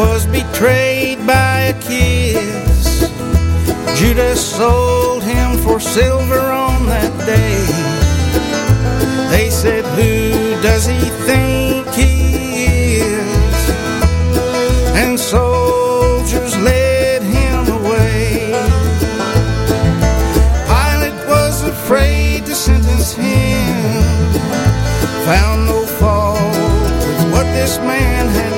was betrayed by a kiss. Judas sold him for silver on that day. They said, Who does he think he is? And soldiers led him away. Pilate was afraid to sentence him, found no fault with what this man had.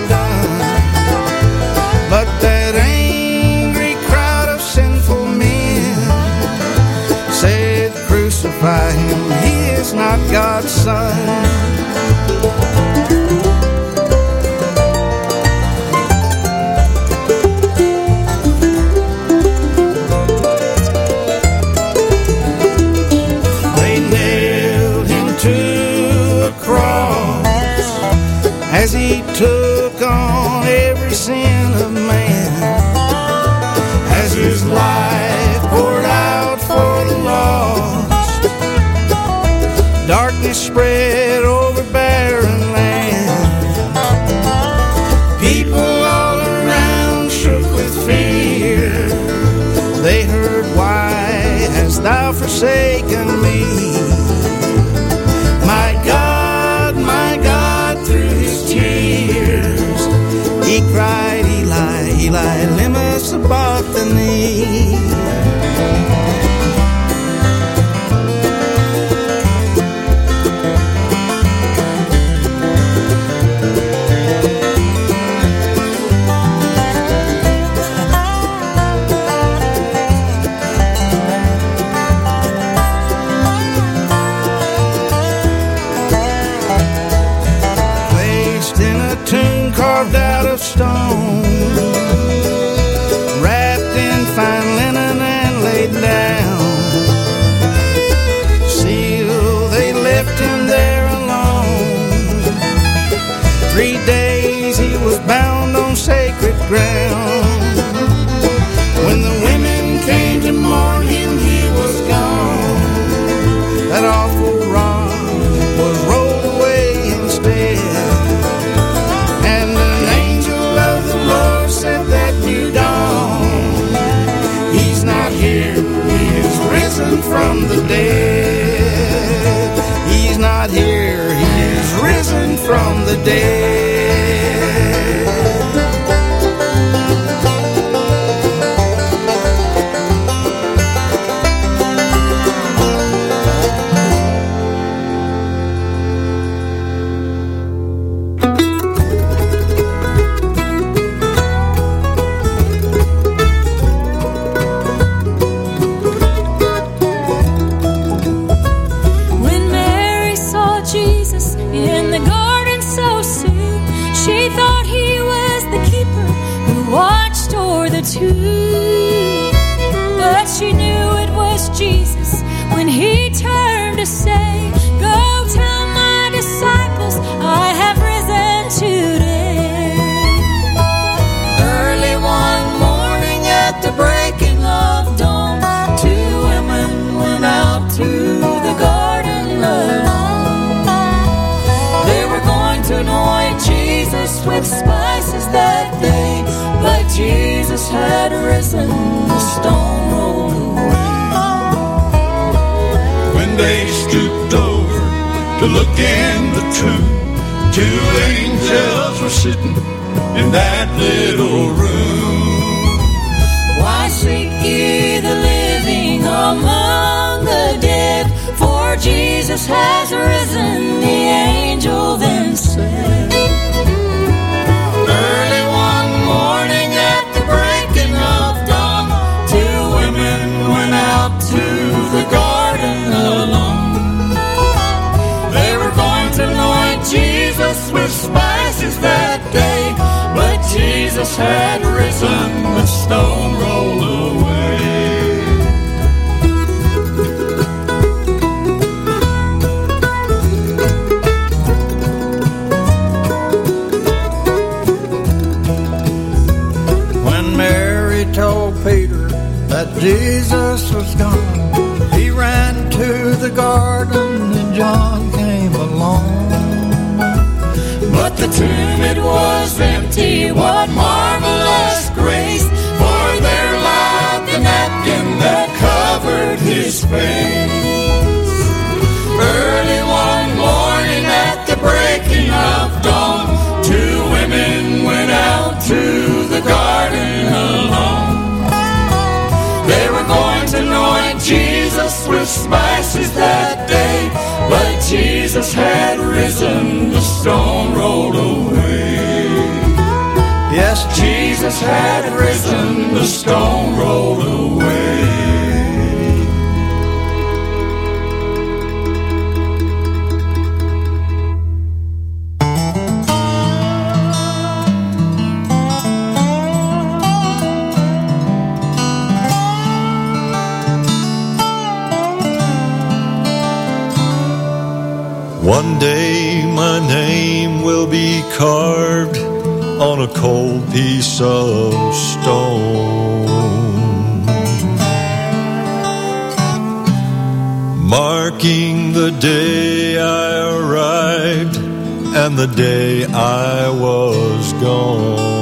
sun day. angels were sitting in that little room. Why seek ye the living among the dead? For Jesus has risen, the angel then said. Had risen, the stone rolled away. When Mary told Peter that Jesus was gone, he ran to the garden and John came along. But the tomb, it was empty. What Jesus had risen, the stone rolled away. Yes, Jesus had risen, the stone rolled away. One day my name will be carved on a cold piece of stone. Marking the day I arrived and the day I was gone.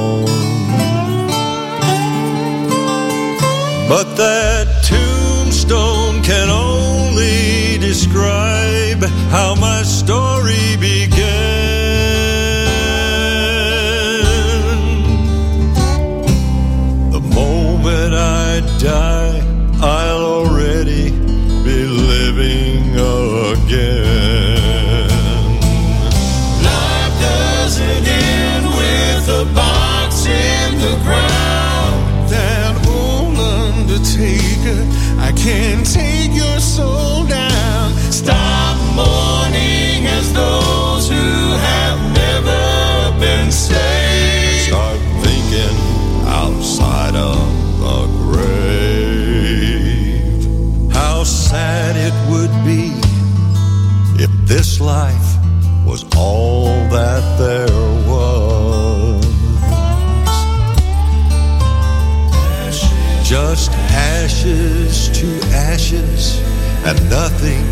how my story began. The moment I die, I'll already be living again. Life doesn't end with a box in the ground. That old undertaker, I can't take. life was all that there was. Just ashes to ashes and nothing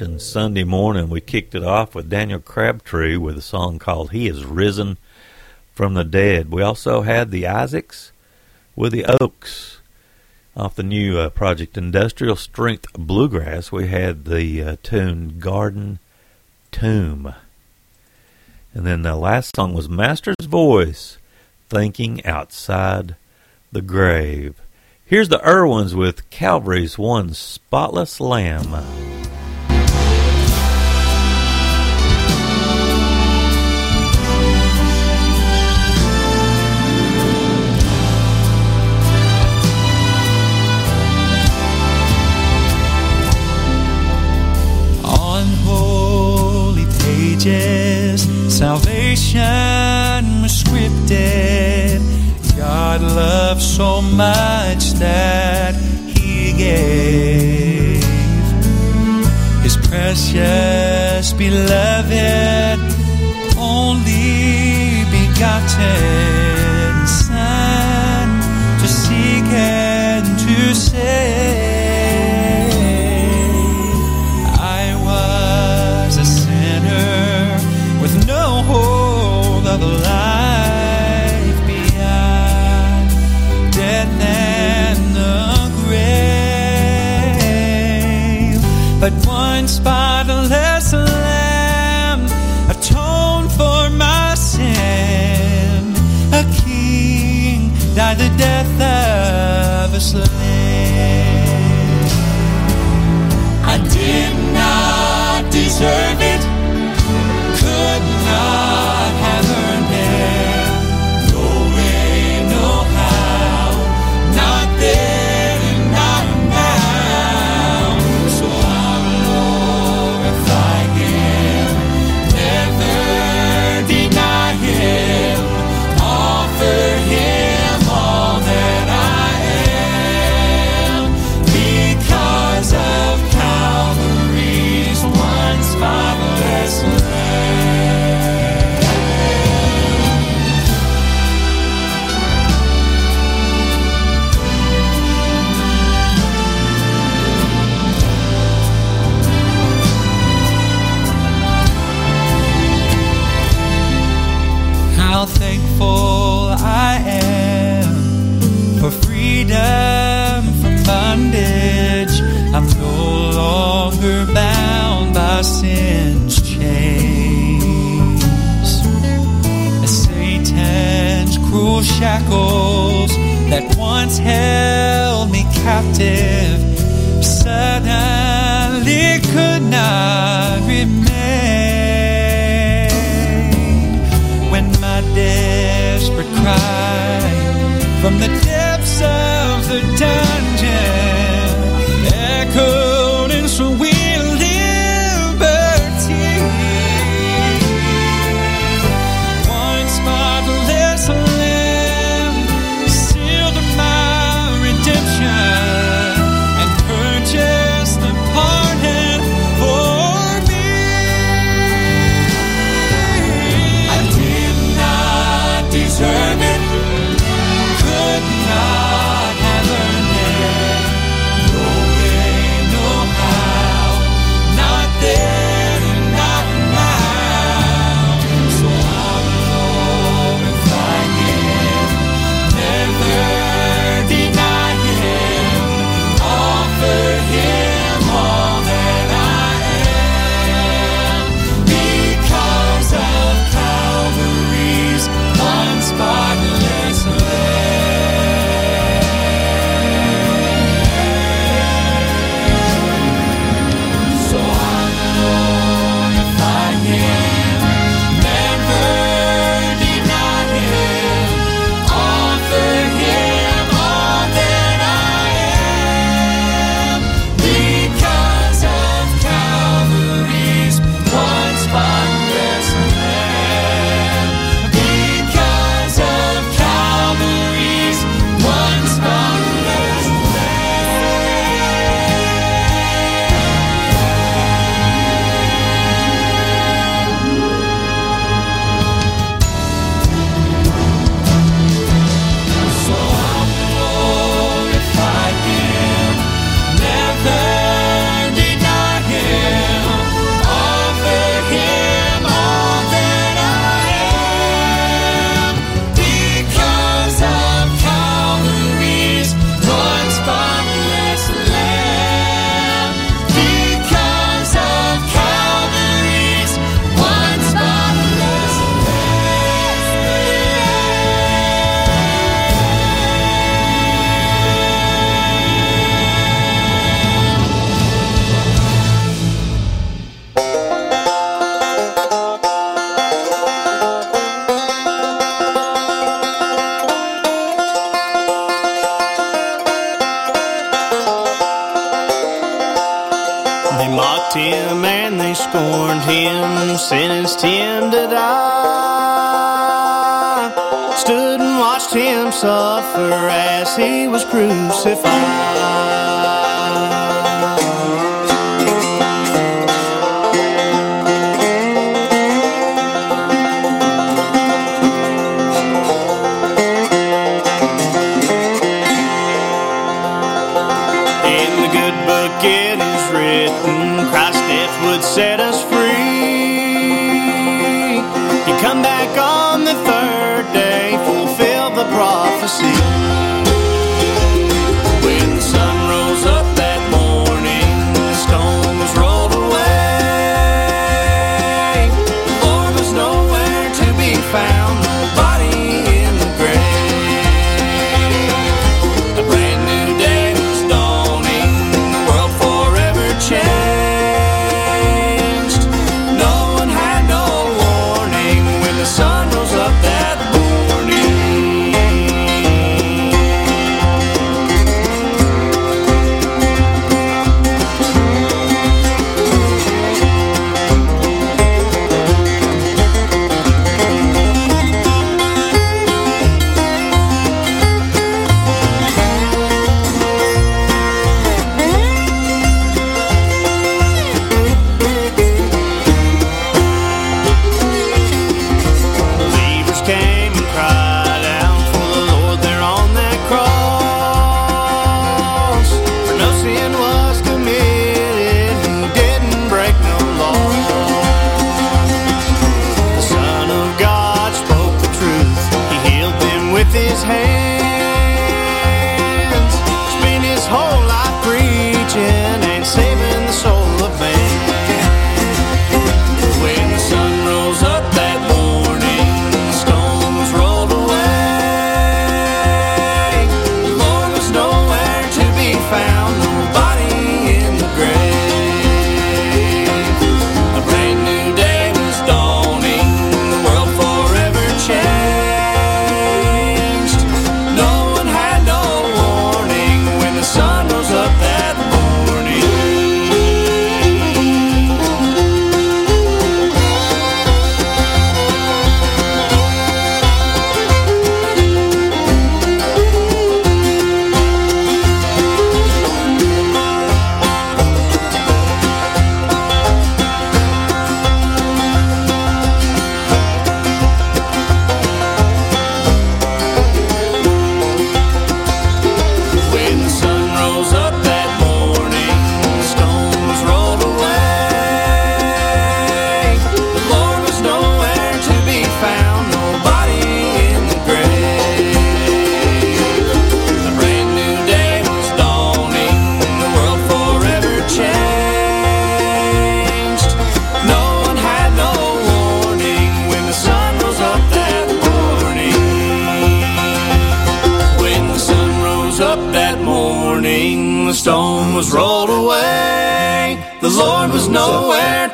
mentioned Sunday morning, we kicked it off with Daniel Crabtree with a song called He Is Risen from the Dead. We also had the Isaacs with the Oaks off the new uh, project Industrial Strength Bluegrass. We had the uh, tune Garden Tomb. And then the last song was Master's Voice Thinking Outside the Grave. Here's the Erwins with Calvary's One Spotless Lamb. Salvation was scripted. God loved so much that He gave His precious beloved, only begotten Son to seek and to save. Of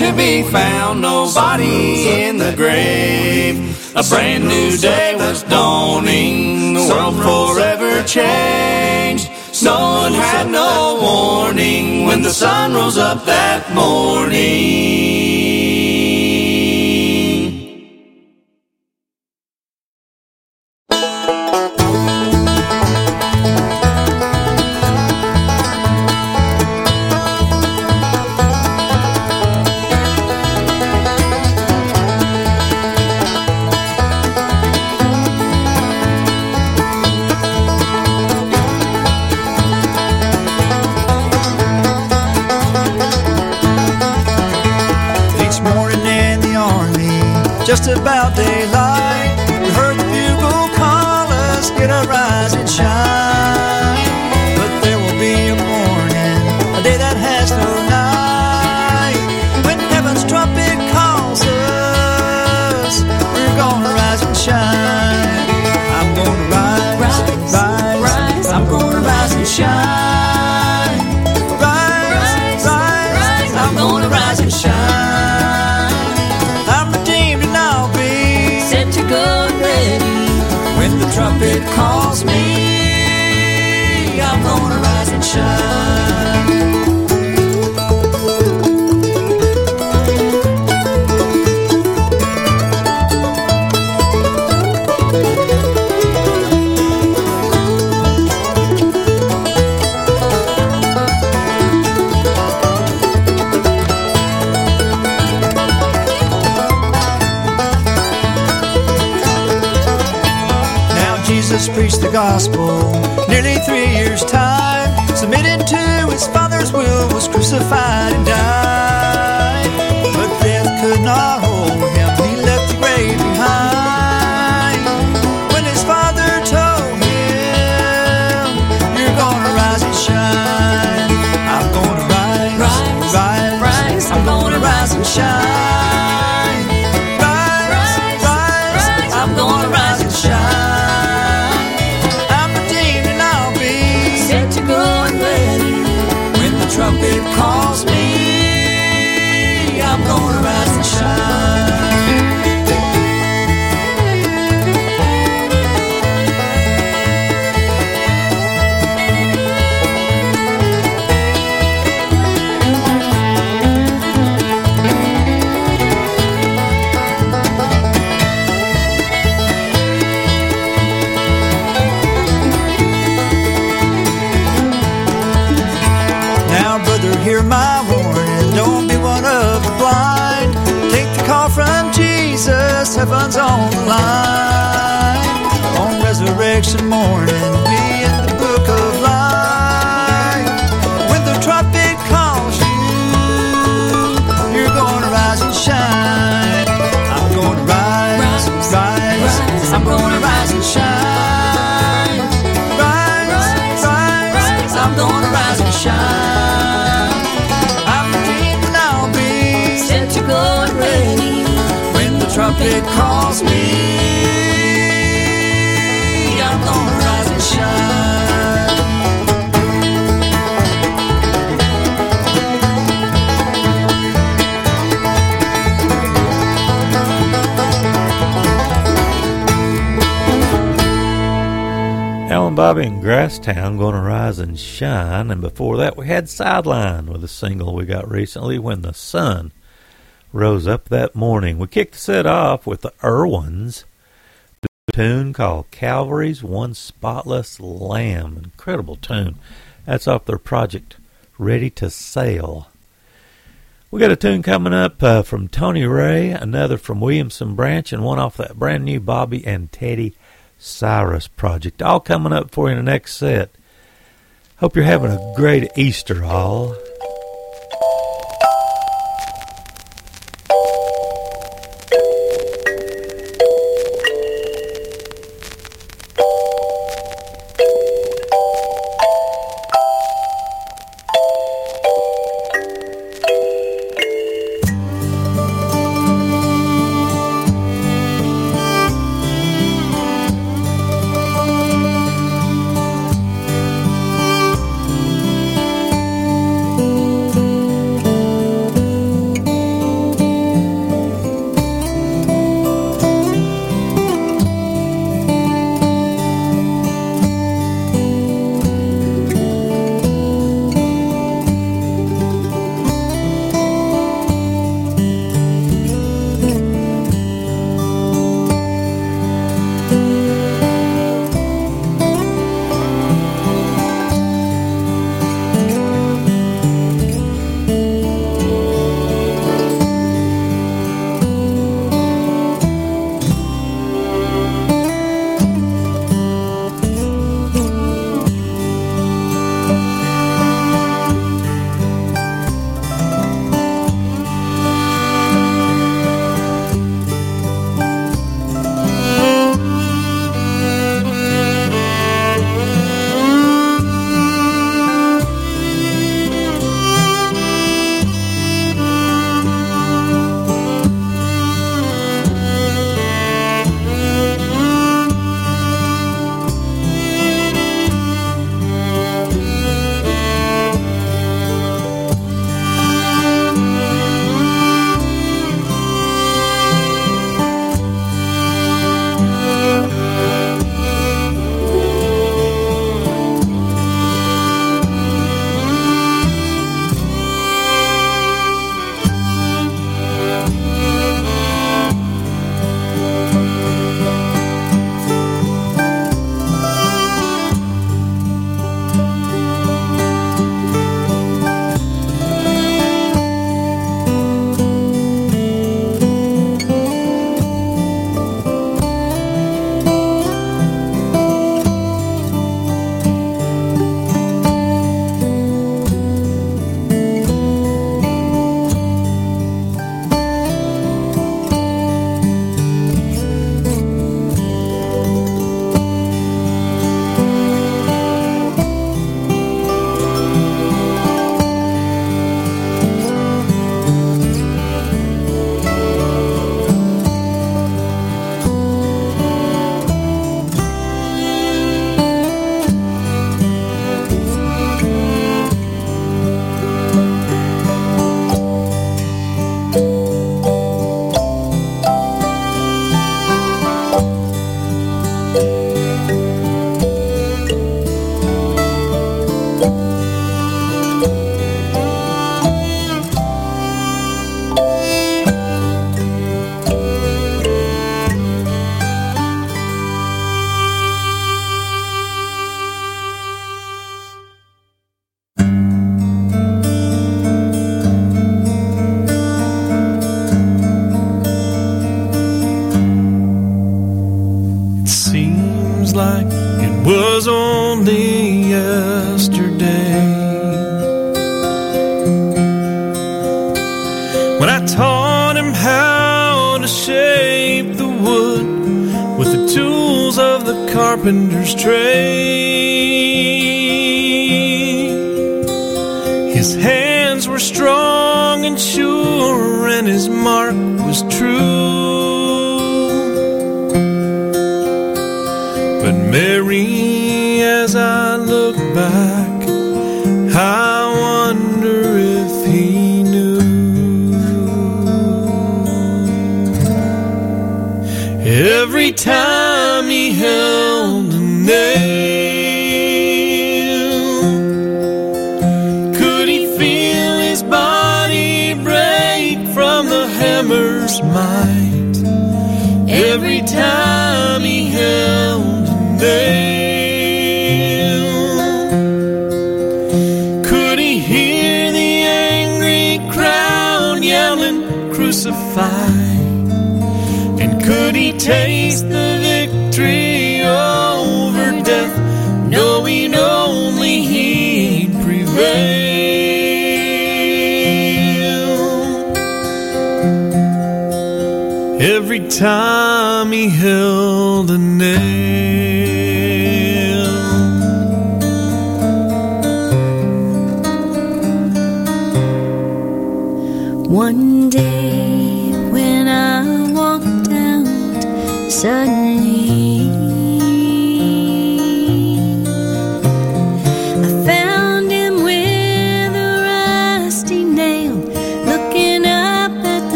to be found nobody in the grave. A brand new day was dawning, the world forever changed. No one had no warning when the sun rose up that morning. Gospel Bobby and Grasstown going to rise and shine. And before that, we had Sideline with a single we got recently, When the Sun Rose Up That Morning. We kicked the set off with the Erwins, a tune called Calvary's One Spotless Lamb. Incredible tune. That's off their project, Ready to Sail. We got a tune coming up uh, from Tony Ray, another from Williamson Branch, and one off that brand new Bobby and Teddy Cyrus project. All coming up for you in the next set. Hope you're having a great Easter, all.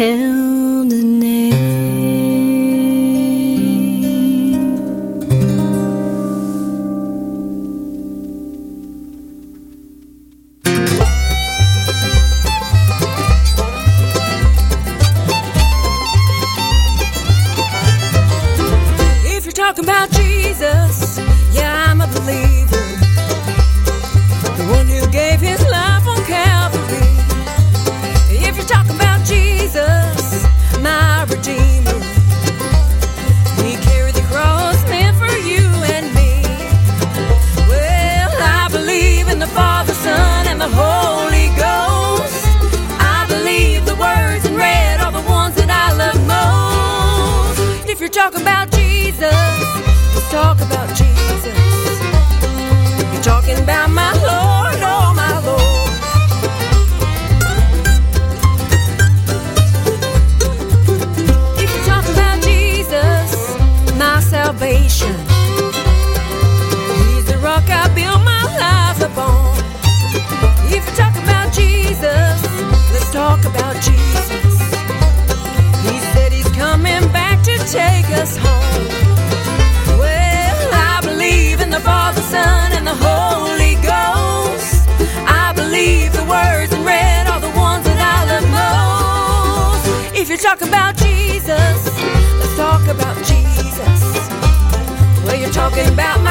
kill us home. Well, I believe in the Father, Son, and the Holy Ghost. I believe the words in red are the ones that I love most. If you're talking about Jesus, let's talk about Jesus. Well, you're talking about my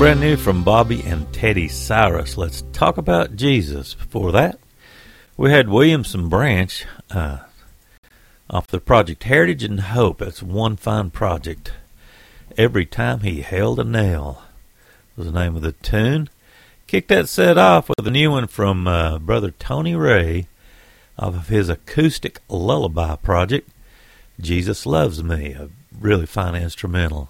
Brand new from Bobby and Teddy Cyrus. Let's talk about Jesus. Before that, we had Williamson Branch uh, off the project Heritage and Hope. That's one fine project. Every time he held a nail was the name of the tune. Kick that set off with a new one from uh, brother Tony Ray off of his acoustic lullaby project. Jesus Loves Me, a really fine instrumental.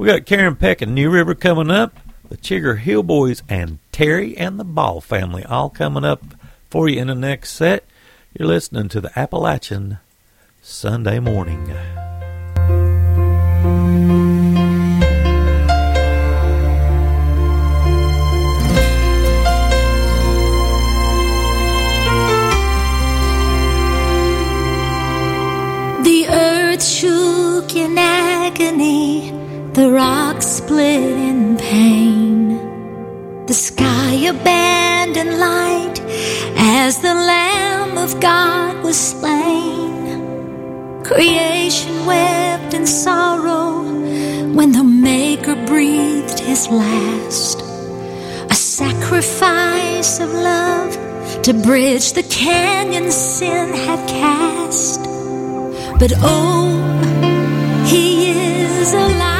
We got Karen Peck and New River coming up, the Chigger Hill Boys and Terry and the Ball family all coming up for you in the next set. You're listening to the Appalachian Sunday morning. Split in pain. The sky abandoned light as the Lamb of God was slain. Creation wept in sorrow when the Maker breathed his last. A sacrifice of love to bridge the canyon sin had cast. But oh, he is alive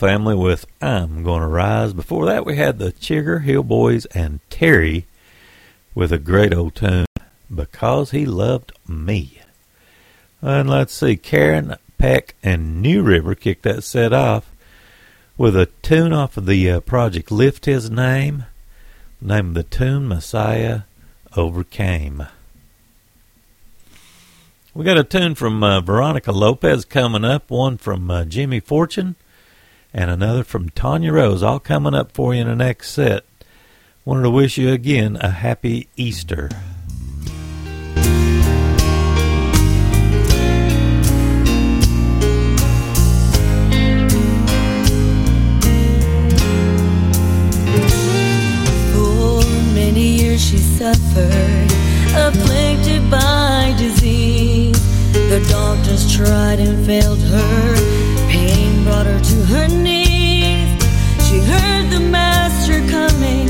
family with I'm Gonna Rise. Before that, we had the Chigger Hill Boys and Terry with a great old tune, Because He Loved Me. And let's see, Karen Peck and New River kicked that set off with a tune off of the uh, project Lift His Name. Name of the tune, Messiah Overcame. We got a tune from uh, Veronica Lopez coming up, one from uh, Jimmy Fortune, and another from Tanya Rose, all coming up for you in the next set. Wanted to wish you again a happy Easter. For many years she suffered, afflicted by disease. The doctors tried and failed her. To her knees. She heard the master coming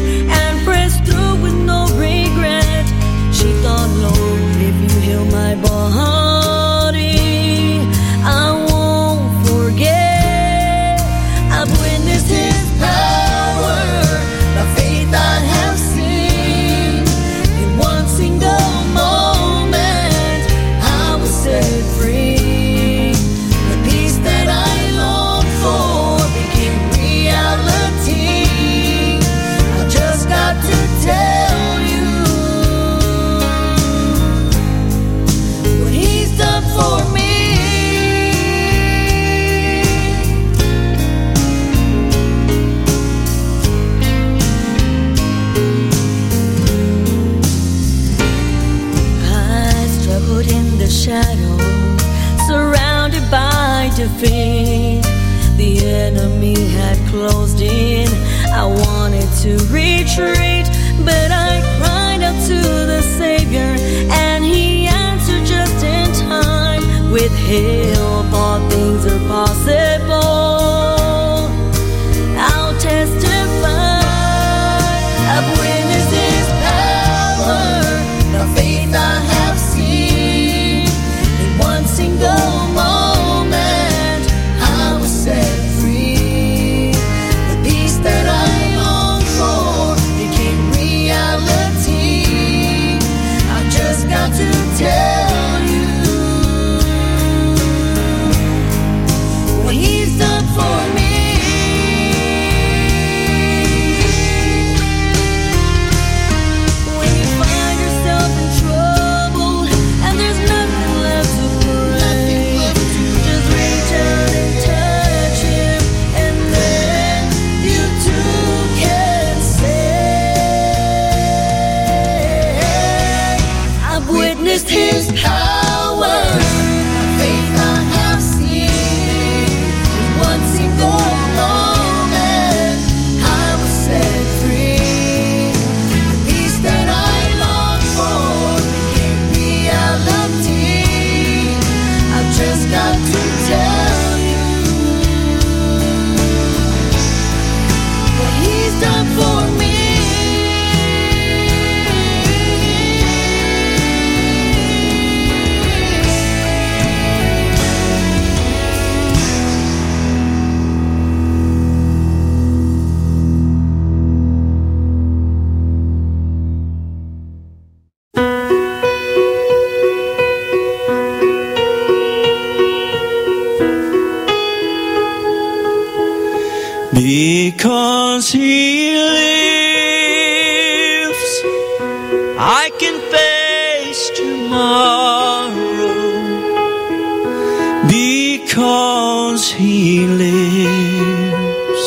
Because he lives,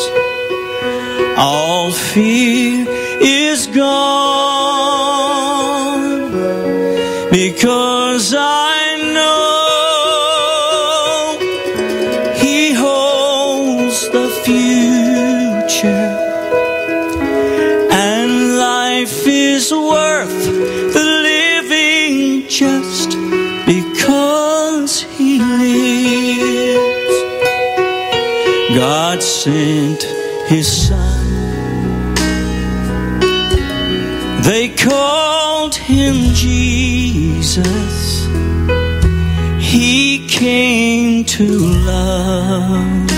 all fear is gone. love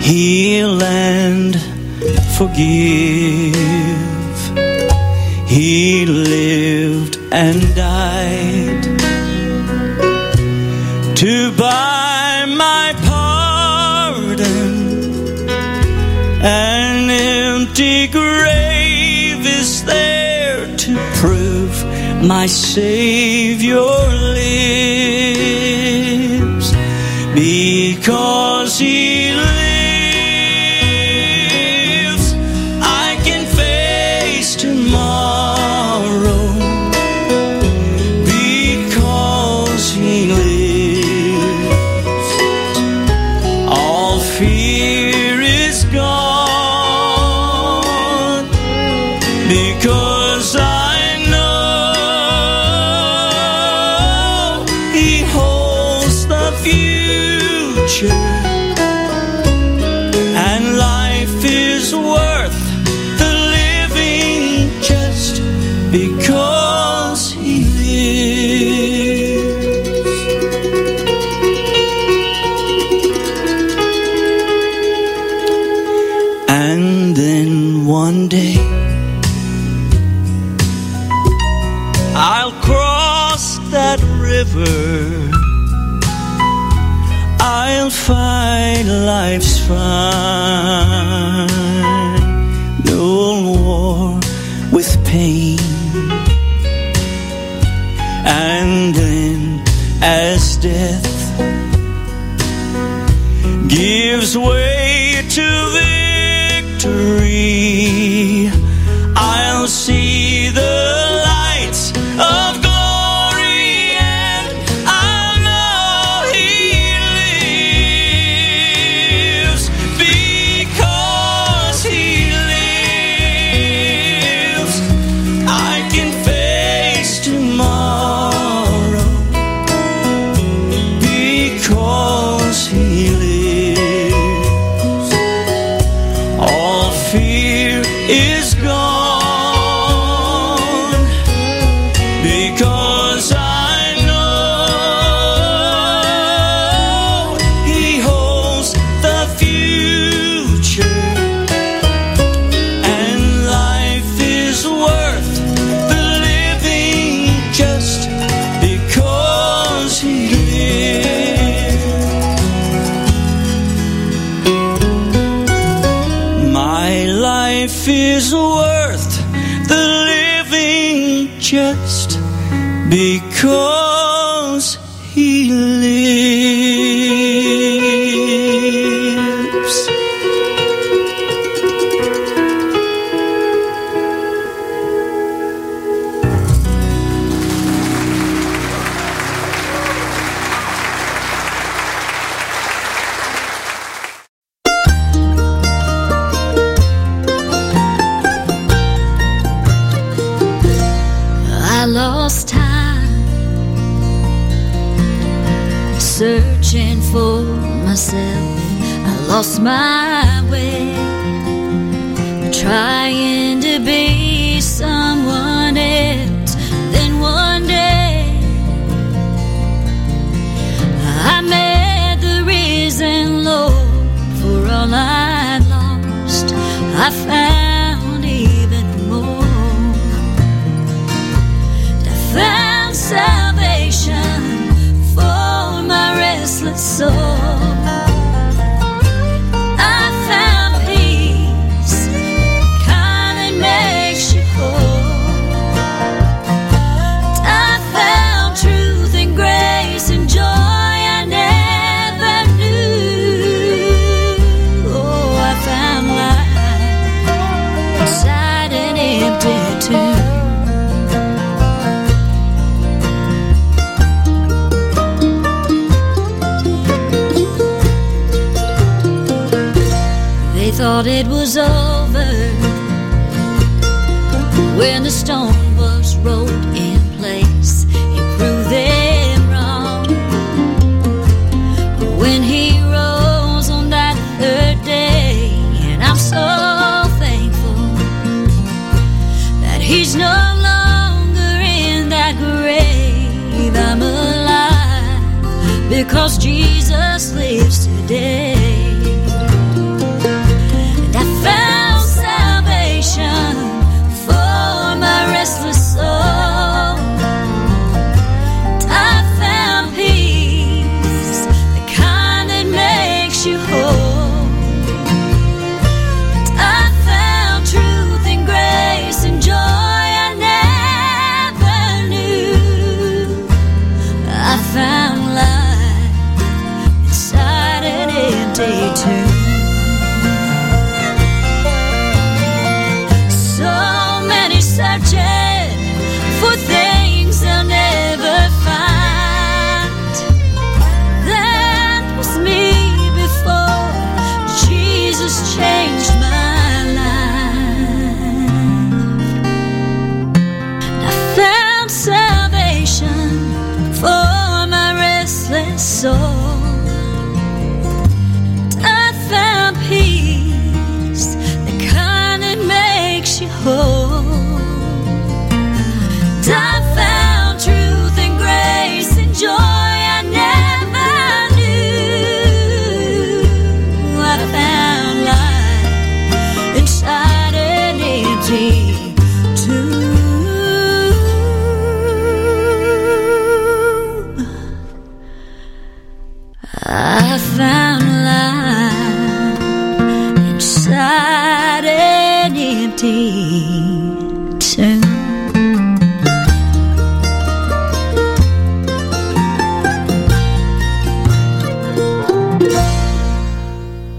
heal and forgive. He lived and died to buy my pardon. An empty grave is there to prove my Savior.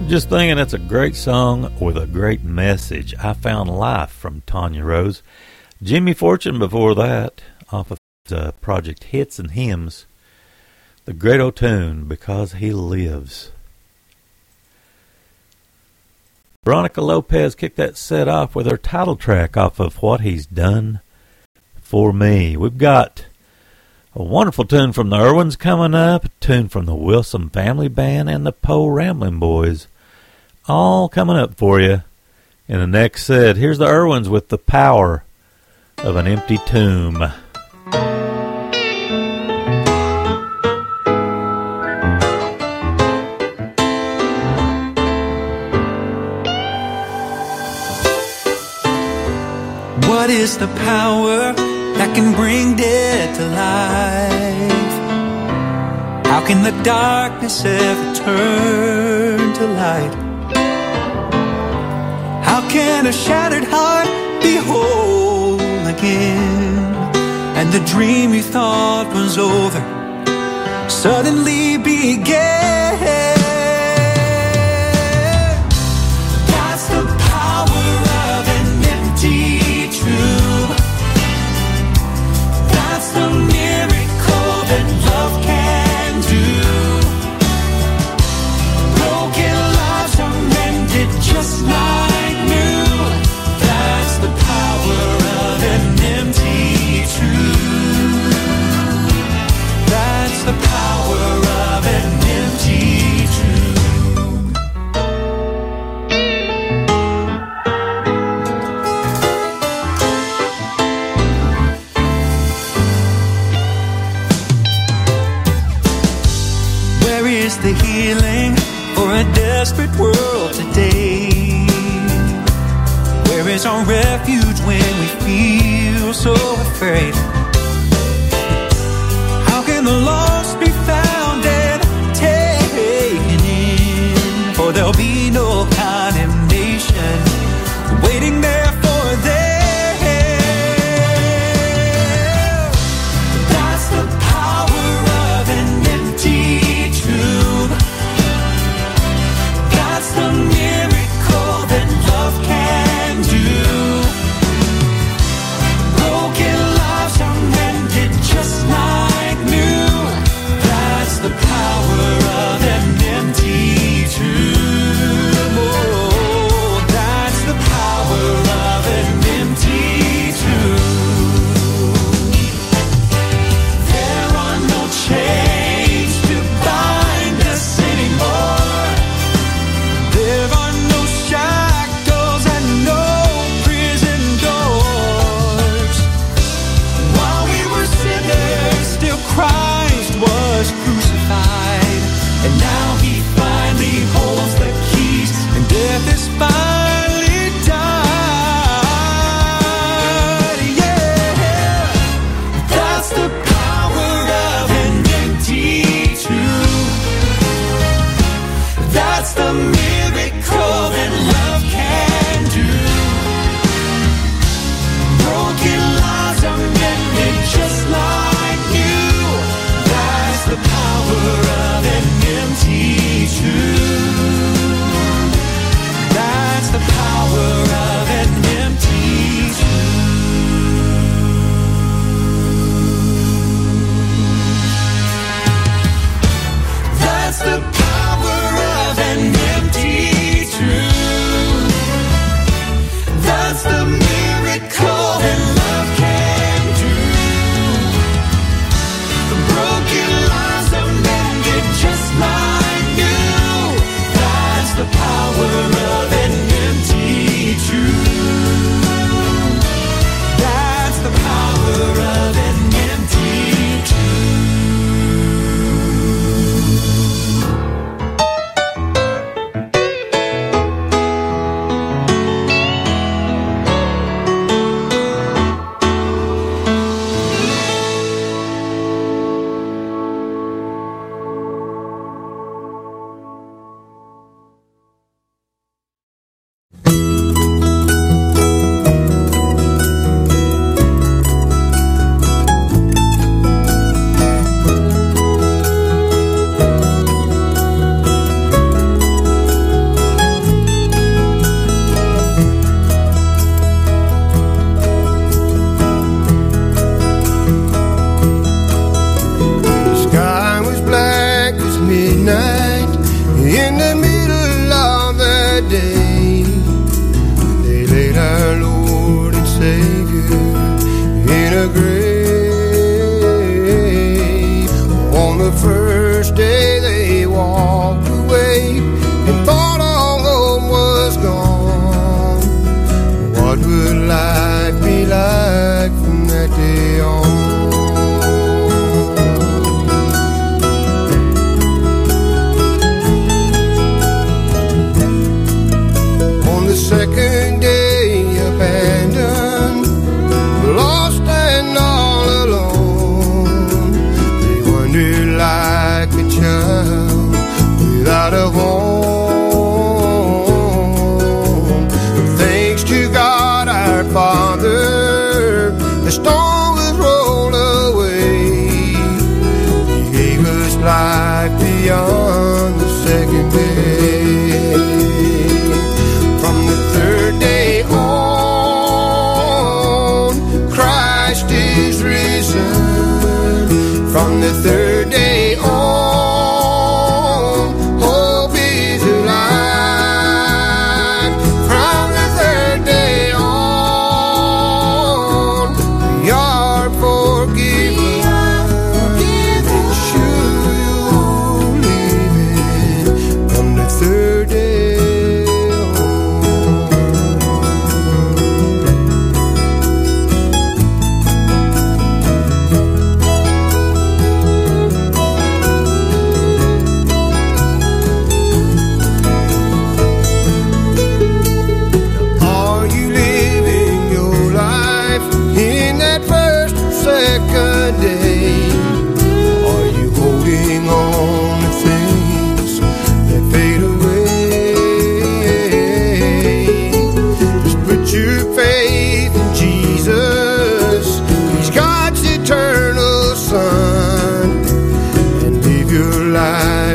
Just thinking that's a great song with a great message. I Found Life from Tanya Rose. Jimmy Fortune before that, off of uh, Project Hits and Hymns. The great old tune, Because He Lives. Veronica Lopez kicked that set off with her title track off of What He's Done for Me. We've got a wonderful tune from the Erwins coming up, a tune from the Wilson Family Band, and the Po' Ramblin' Boys. All coming up for you in the next set. Here's the Erwins with the power of an empty tomb. What is the power that can bring dead to life? How can the darkness ever turn to light? How can a shattered heart be whole again? And the dream you thought was over suddenly began. That's desperate world today? Where is our refuge when we feel so afraid?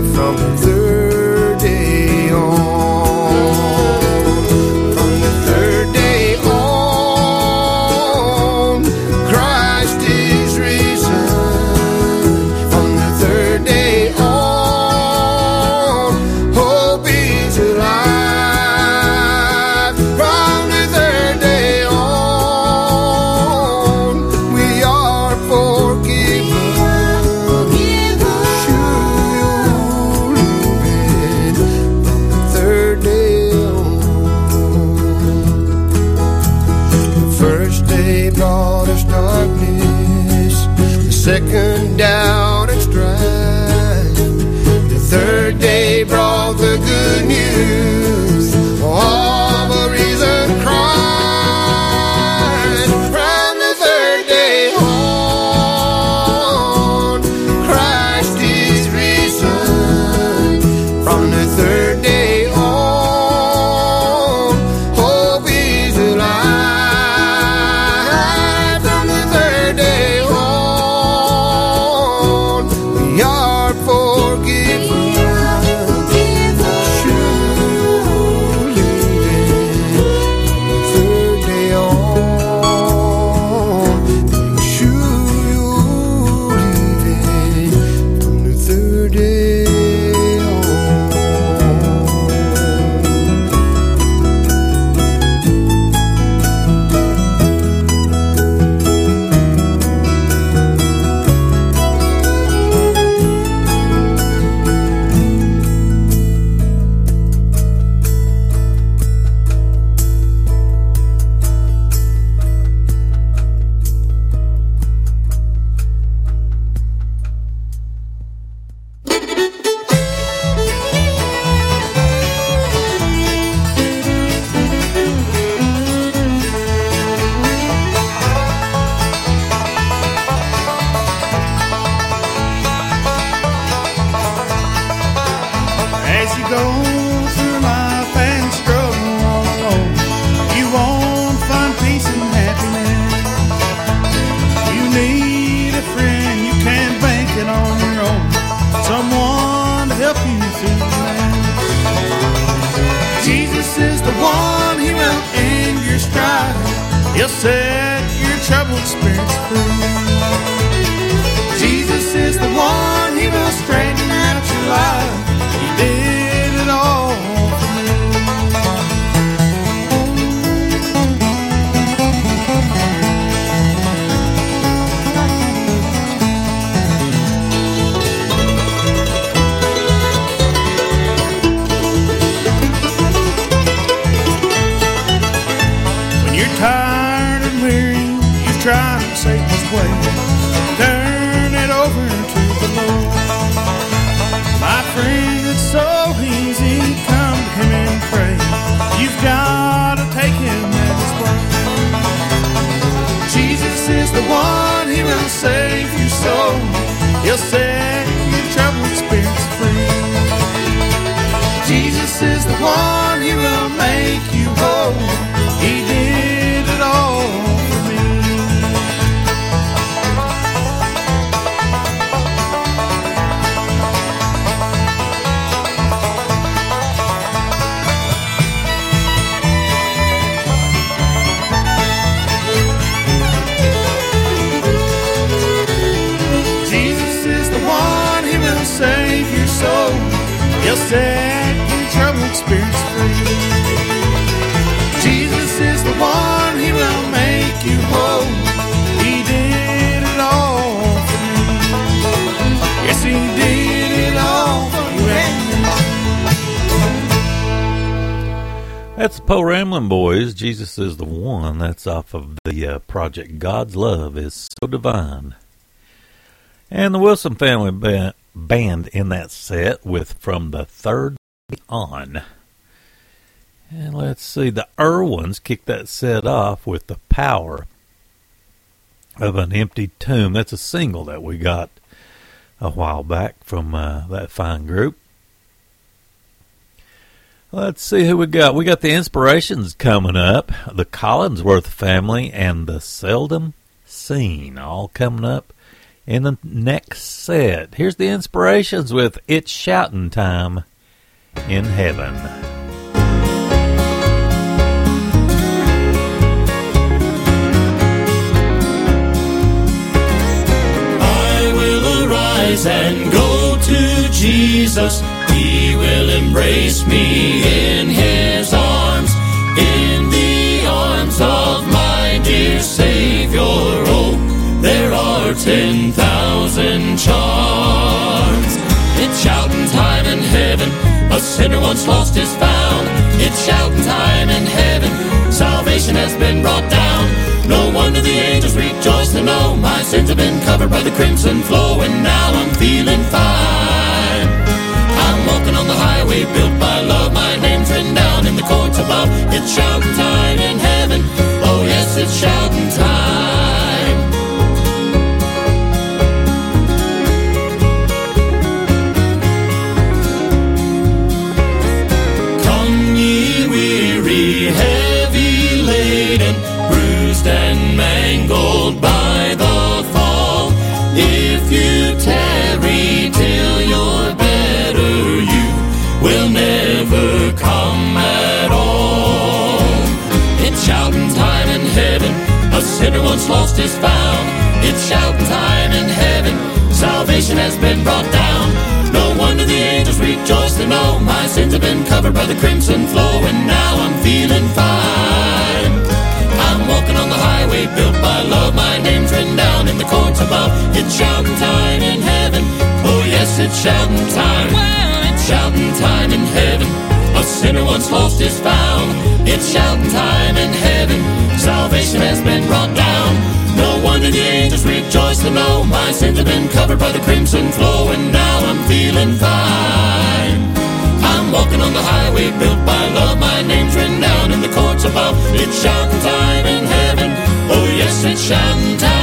From the Po' Ramblin' Boys. Jesus is the one. That's off of the uh, project God's Love is So Divine. And the Wilson family ba- band in that set with From the Third On. And let's see, the Erwins kicked that set off with The Power of an Empty Tomb. That's a single that we got a while back from uh, that fine group. Let's see who we got. We got the inspirations coming up. The Collinsworth family and the Seldom Seen all coming up in the next set. Here's the inspirations with It's Shouting Time in Heaven. I will arise and go to Jesus. He will embrace me in his arms, in the arms of my dear Savior. Oh, there are ten thousand charms. It's shouting time in heaven. A sinner once lost is found. It's shouting time in heaven. Salvation has been brought down. No wonder the angels rejoice to know my sins have been covered by the crimson flow, and now I'm feeling fine. I'm walking on the highway built by love. My name's written down in the courts above. It's shouting time in heaven. Oh, yes, it's shouting is found. It's shouting time in heaven. Salvation has been brought down. No wonder the angels rejoice to know my sins have been covered by the crimson flow, and now I'm feeling fine. I'm walking on the highway built by love. My name's written down in the courts above. It's shouting time in heaven. Oh yes, it's shouting time. Well, it's shouting time in heaven. A sinner once lost is found. It's shouting time in heaven. Salvation has been brought the angels rejoice to know my sins have been covered by the crimson flow, and now I'm feeling fine. I'm walking on the highway built by love. My name's written down in the courts above. It's shouting time in heaven. Oh yes, it's shouting time.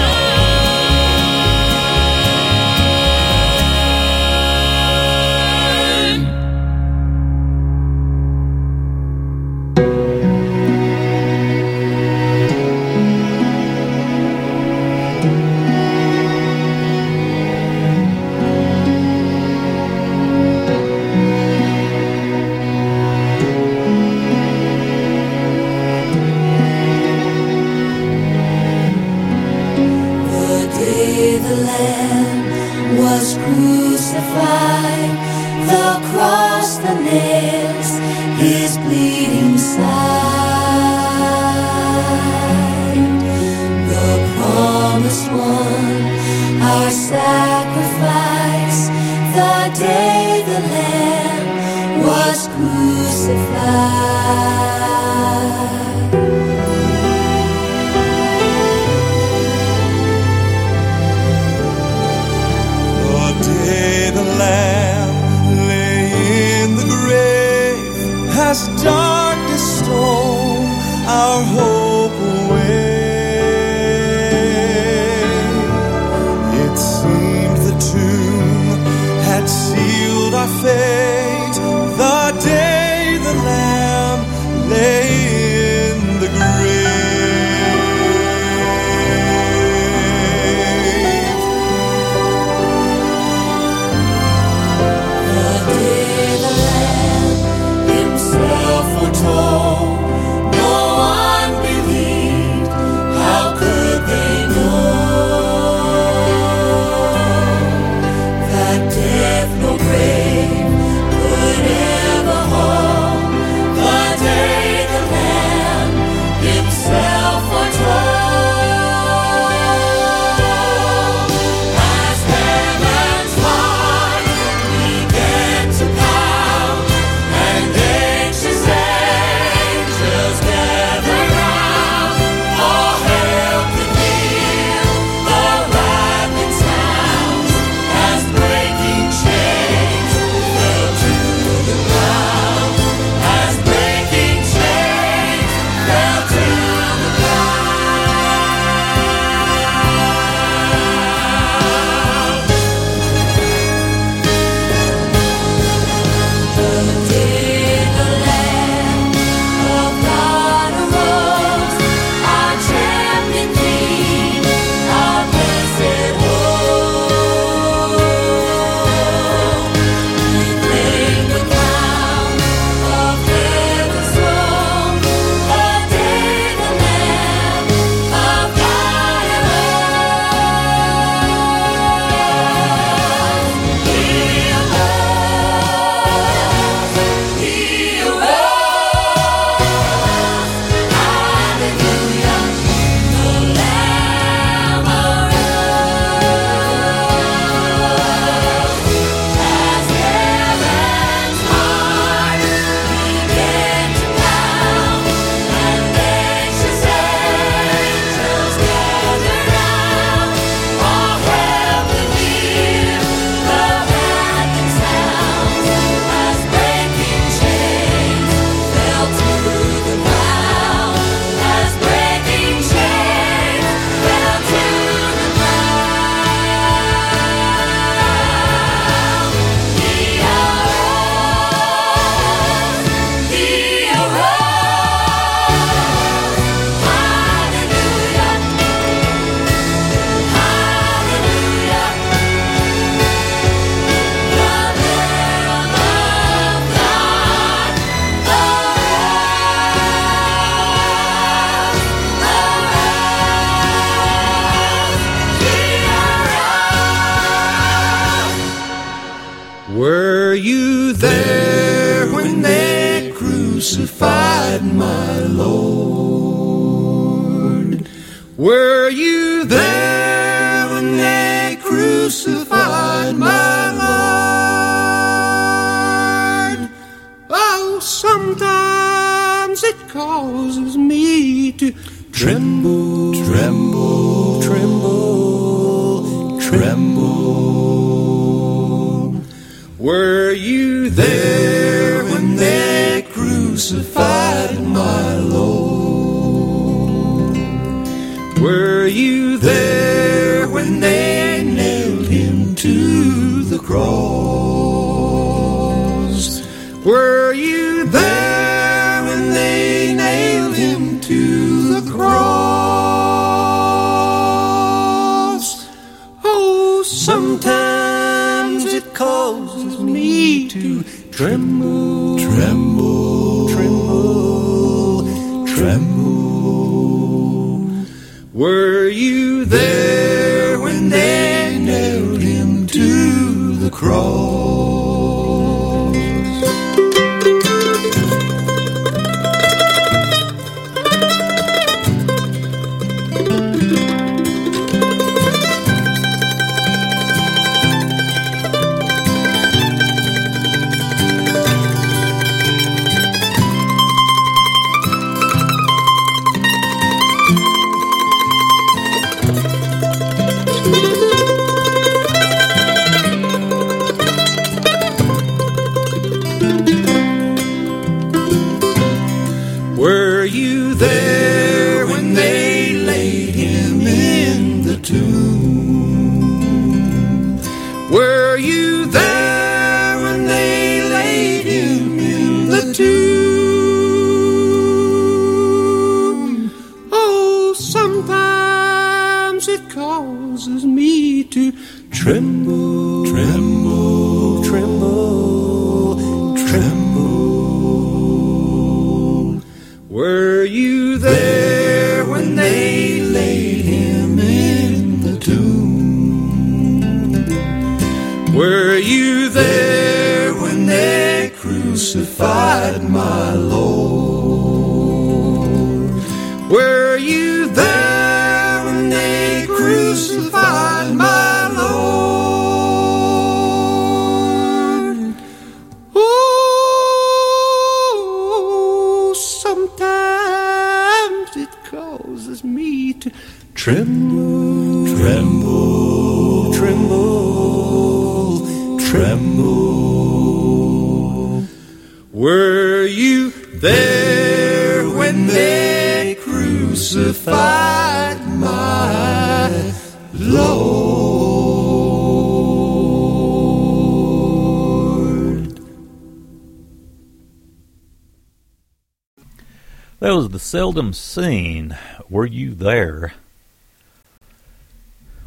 Seldom seen. Were you there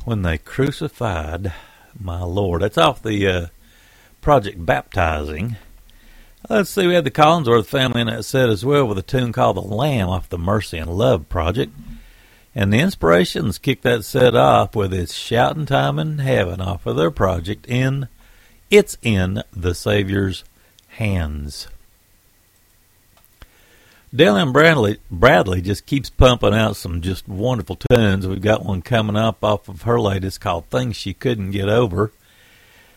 when they crucified my Lord? That's off the uh, project Baptizing. Let's see, we had the Collinsworth family in that set as well with a tune called The Lamb off the Mercy and Love project. And the Inspirations kicked that set off with It's Shouting Time in Heaven off of their project in It's in the Savior's Hands. Dale Ann Bradley, Bradley just keeps pumping out some just wonderful tunes. We've got one coming up off of her latest called Things She Couldn't Get Over.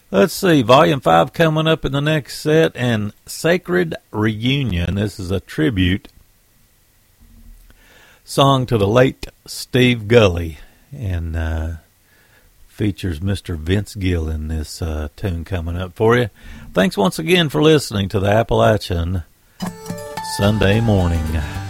Let's see, Volume 5 coming up in the next set, and Sacred Reunion. This is a tribute song to the late Steve Gulley, and uh, features Mr. Vince Gill in this uh, tune coming up for you. Thanks once again for listening to the Appalachian Sunday morning.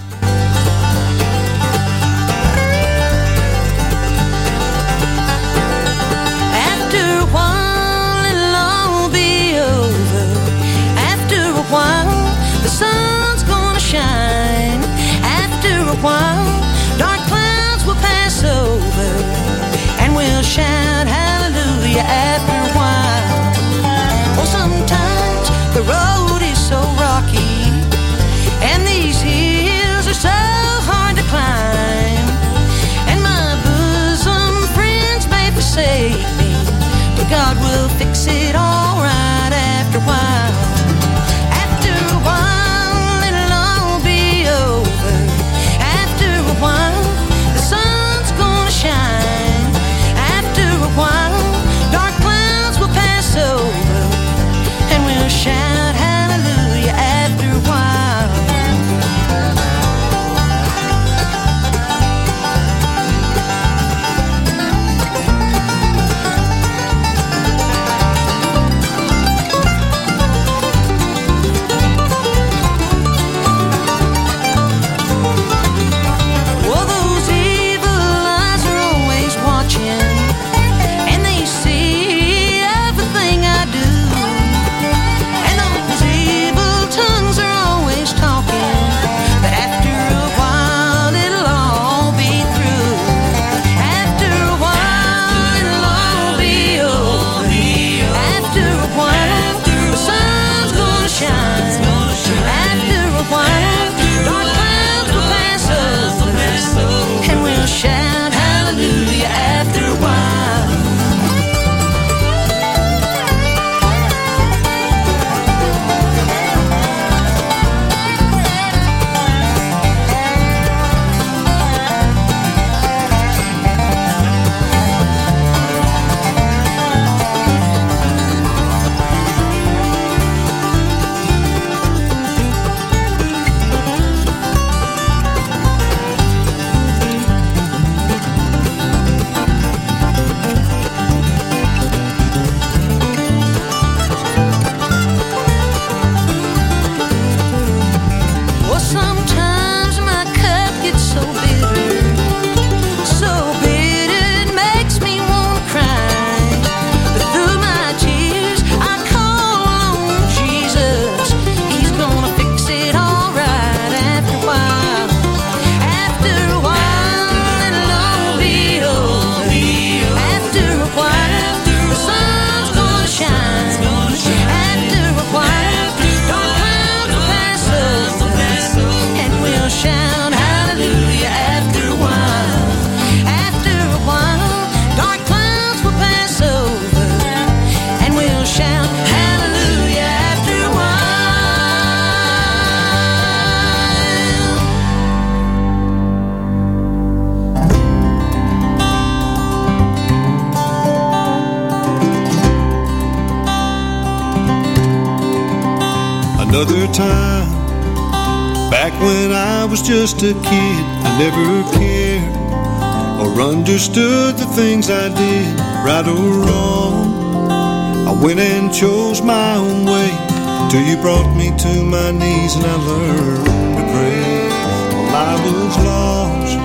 A kid, I never cared or understood the things I did, right or wrong. I went and chose my own way till you brought me to my knees and I learned to pray. Well, I was lost,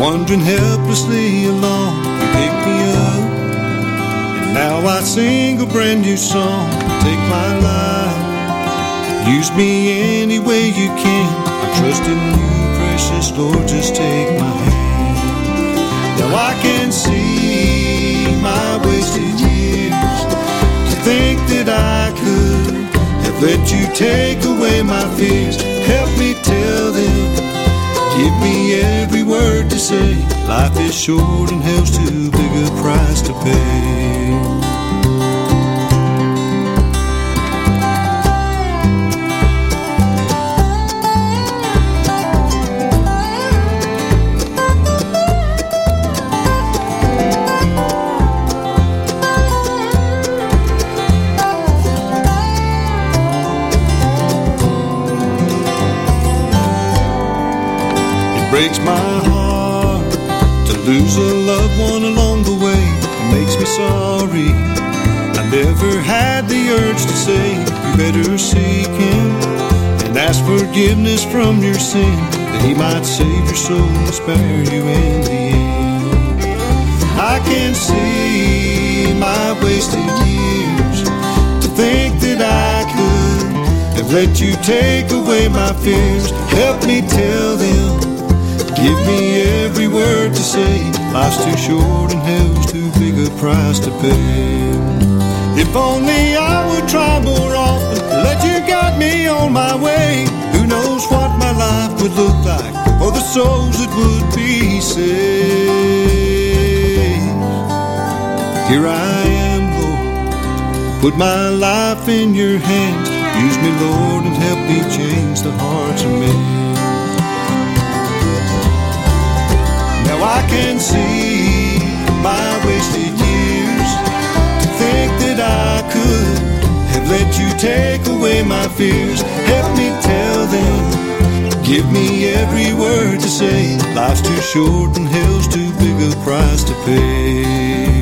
wandering helplessly along. You picked me up, and now I sing a brand new song. Take my life, use me any way you can. I trust in you, precious Lord. Just take my hand. Now I can see my wasted years. To think that I could have let you take away my fears. Help me tell them. Give me every word to say. Life is short and hell's too big a price to pay. Breaks my heart to lose a loved one along the way. It makes me sorry. I never had the urge to say, You better seek Him and ask forgiveness from your sin, that He might save your soul and spare you in the end. I can see my wasted years to think that I could have let you take away my fears. Help me tell them. Give me every word to say. Life's too short and hell's too big a price to pay. If only I would try more often, let you guide me on my way. Who knows what my life would look like for the souls that would be saved. Here I am, Lord. Put my life in your hands. Use me, Lord, and help me change the hearts of men. I can see my wasted years. To think that I could have let you take away my fears. Help me tell them. Give me every word to say. Life's too short and hell's too big a price to pay.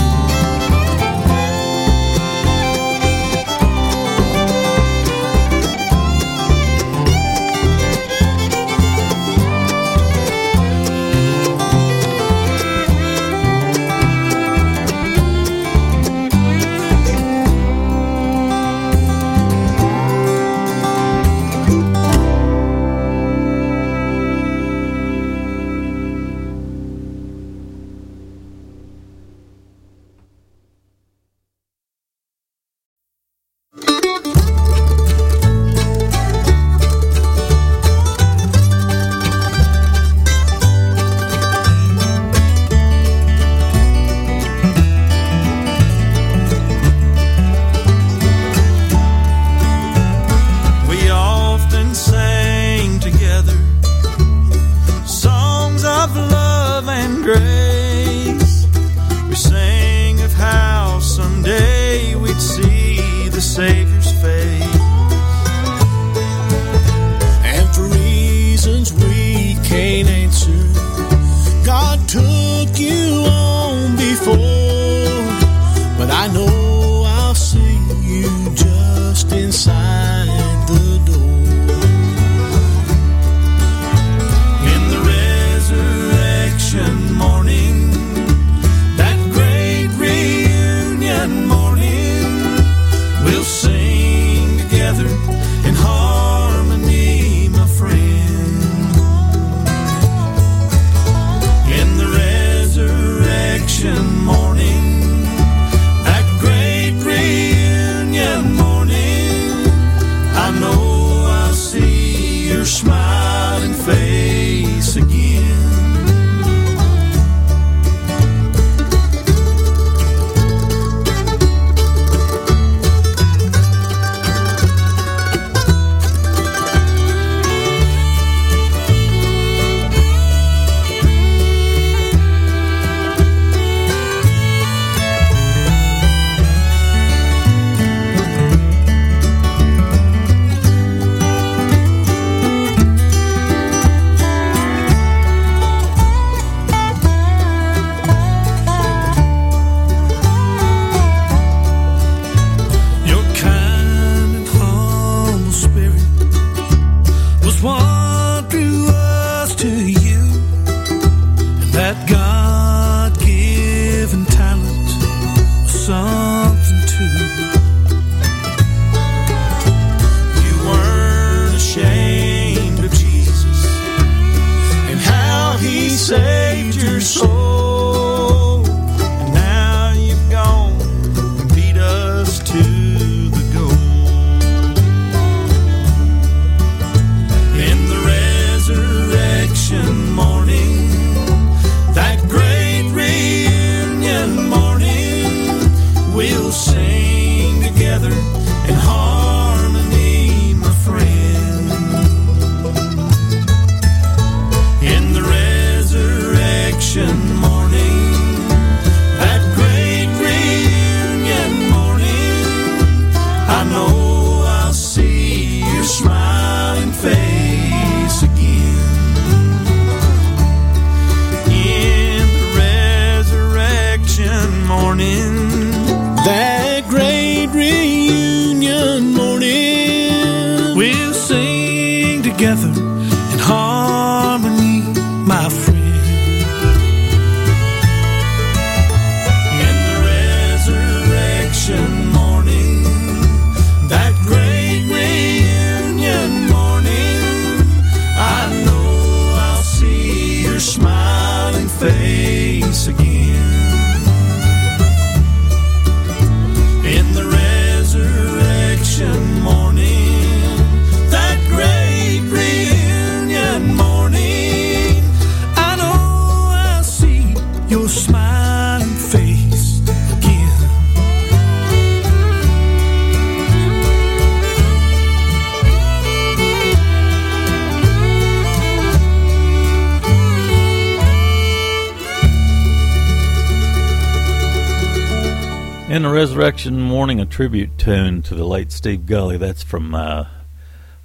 Resurrection Morning, a tribute tune to the late Steve Gulley. That's from uh,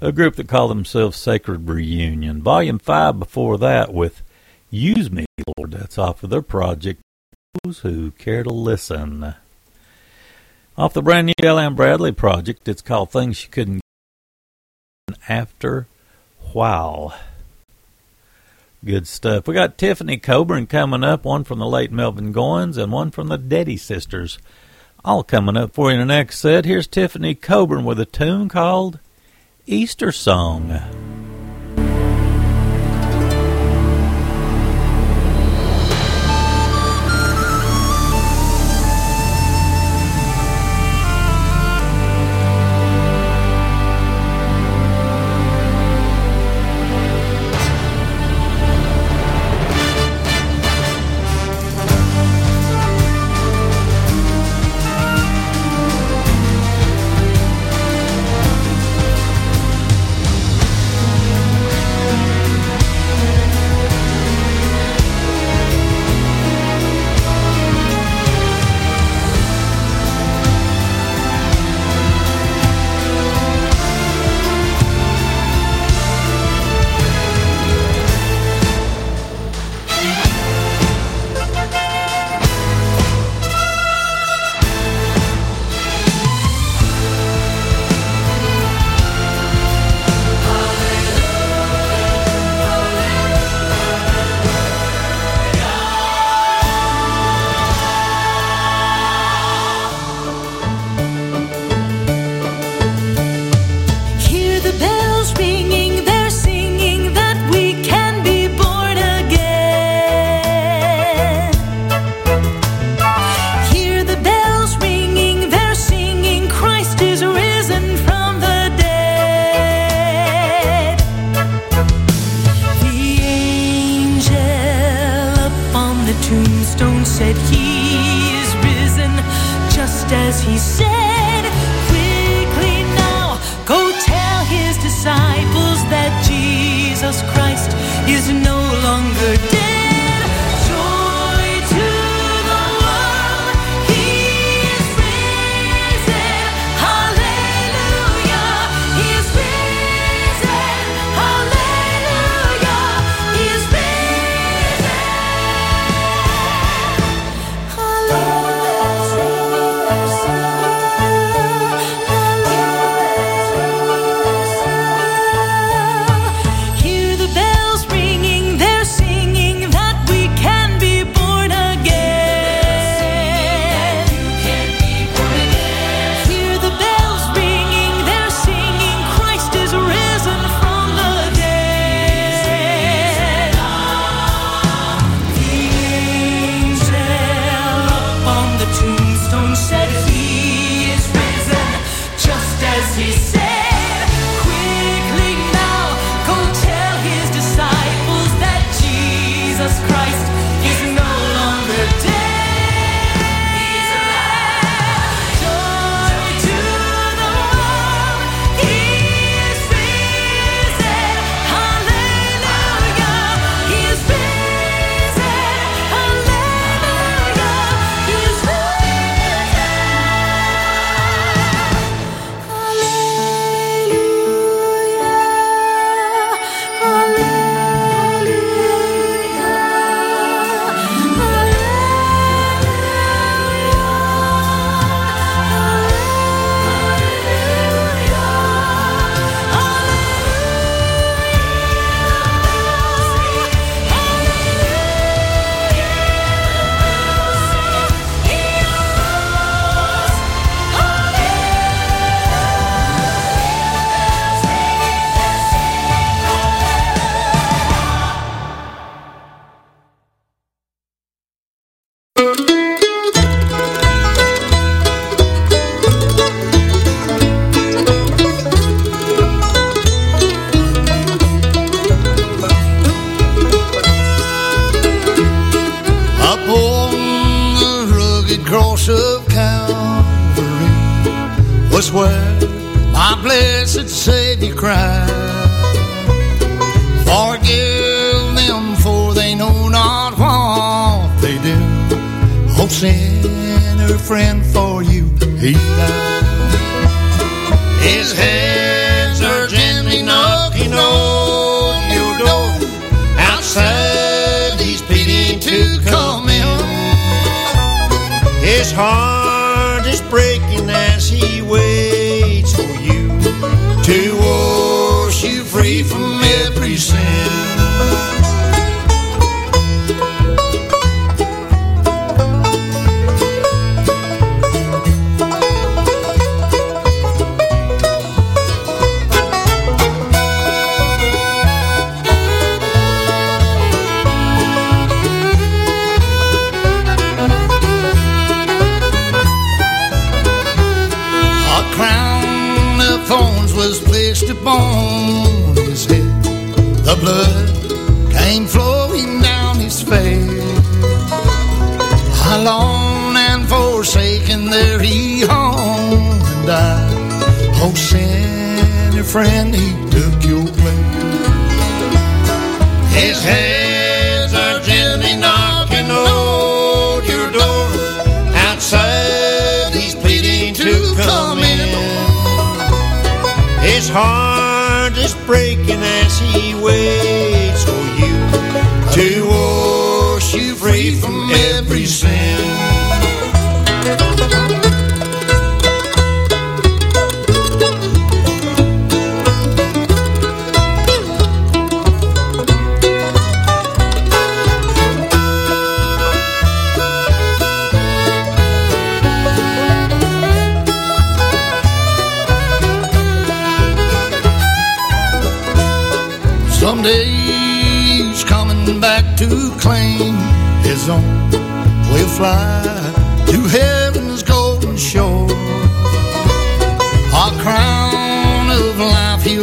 a group that called themselves Sacred Reunion. Volume 5 before that with Use Me, Lord. That's off of their project, Those Who Care to Listen. Off the brand new L.M. Bradley project, it's called Things You Couldn't Get After While. Good stuff. We got Tiffany Coburn coming up, one from the late Melvin Goins and one from the Deddy Sisters. All coming up for you in the next set. Here's Tiffany Coburn with a tune called Easter Song.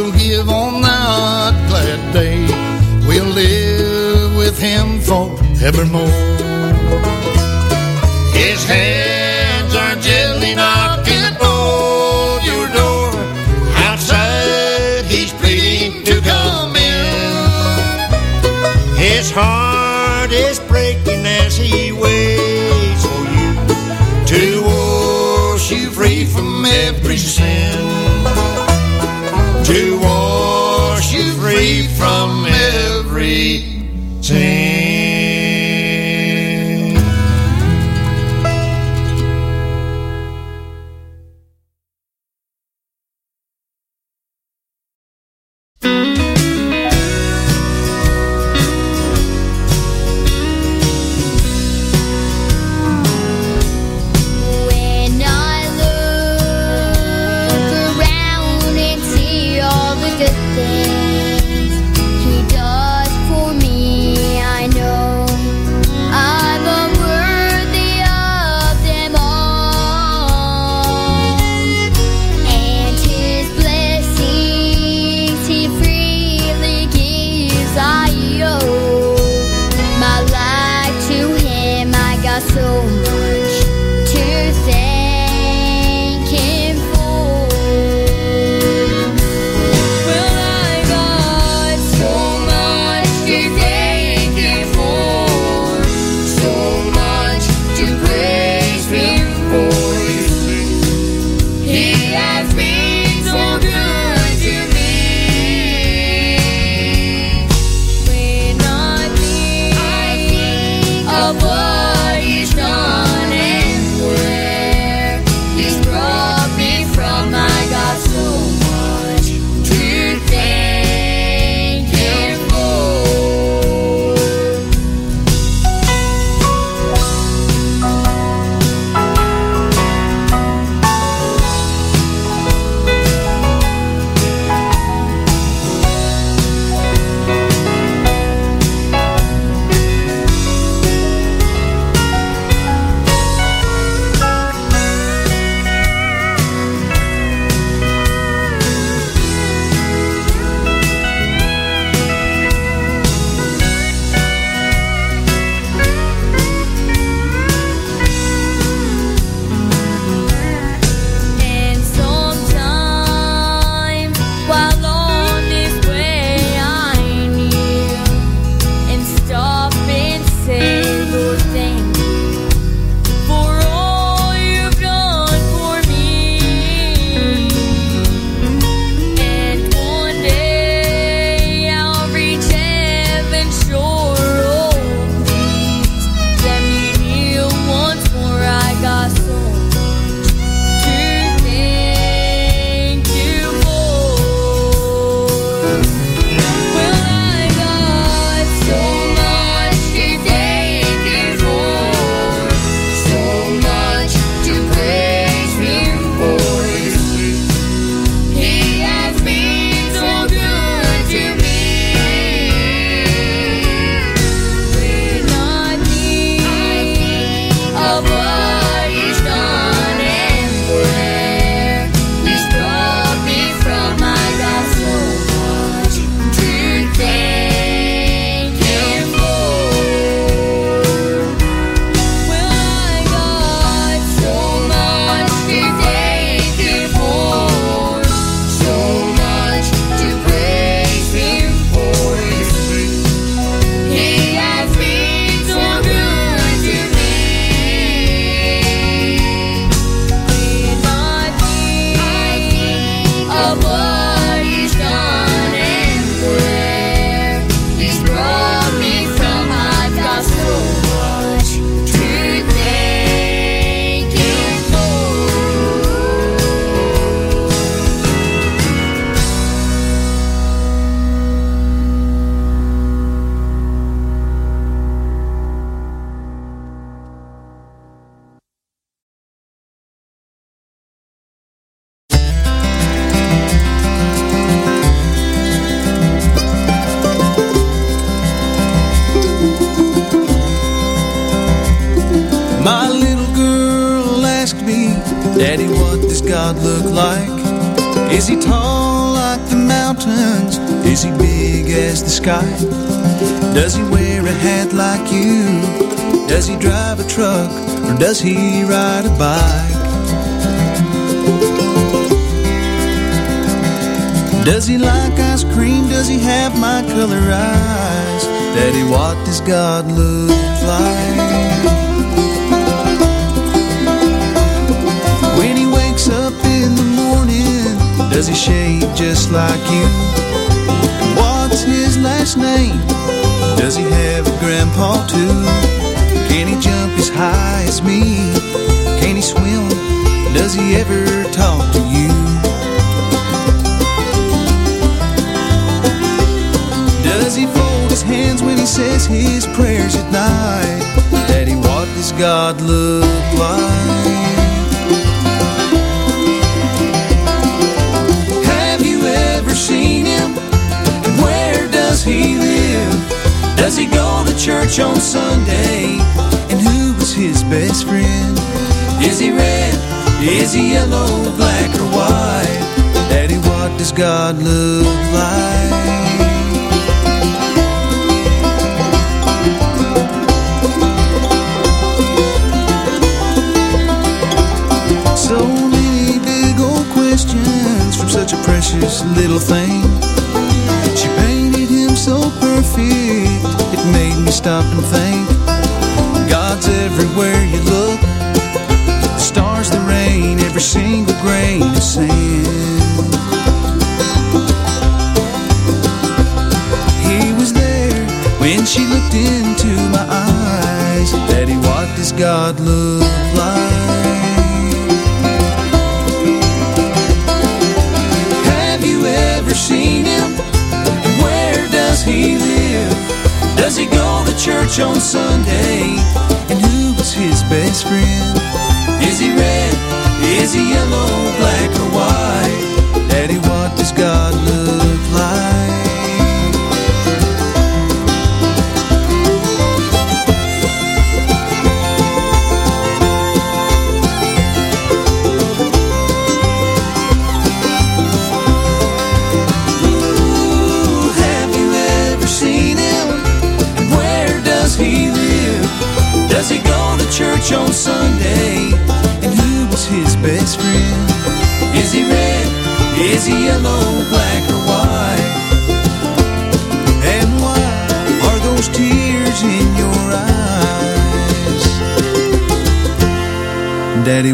we'll give on that glad day. We'll live with him forevermore. His hands are gently knocking on your door. Outside, he's pleading to come in. His heart is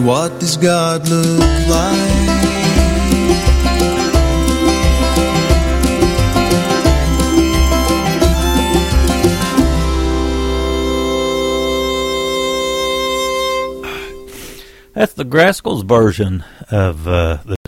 What does God look like? That's the Grascals' version of uh, the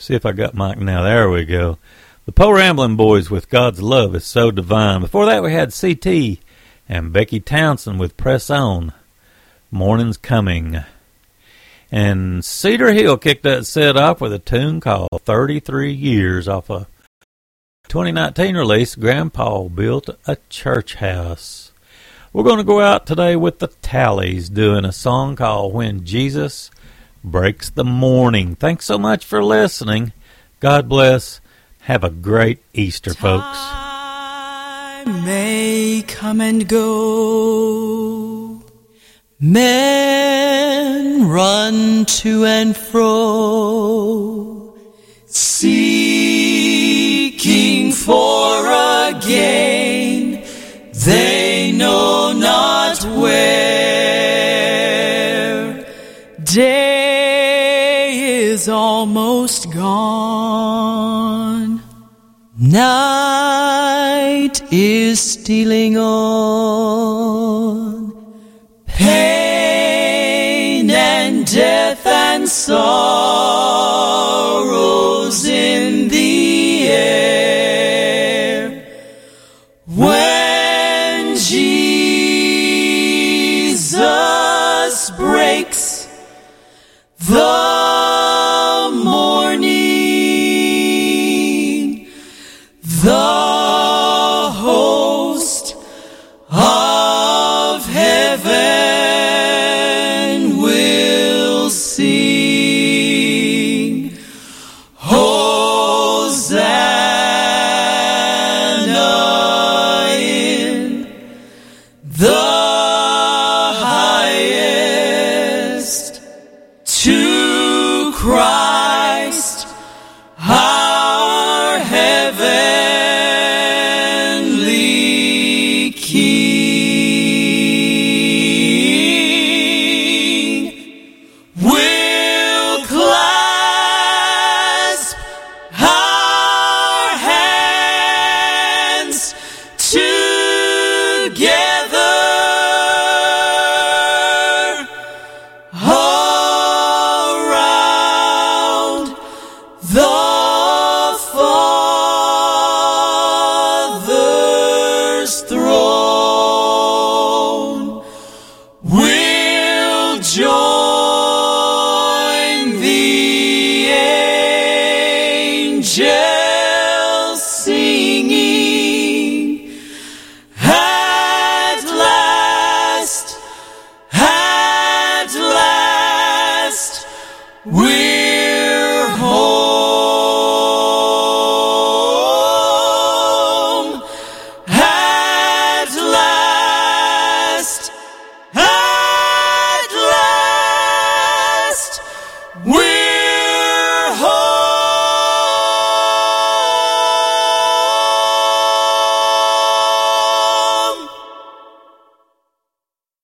See if I got Mike now. There we go. The Po' Ramblin' Boys with God's Love is So Divine. Before that, we had CT and Becky Townsend with Press On. Morning's Coming. And Cedar Hill kicked that set off with a tune called 33 Years off a 2019 release. Grandpa built a church house. We're going to go out today with the Talleys doing a song called When Jesus Breaks the Morning. Thanks so much for listening. God bless. Have a great Easter, folks. may come and go. Men run to and fro, seeking for a gain they know not where. Is almost gone. Night is stealing on. Pain and death and sorrows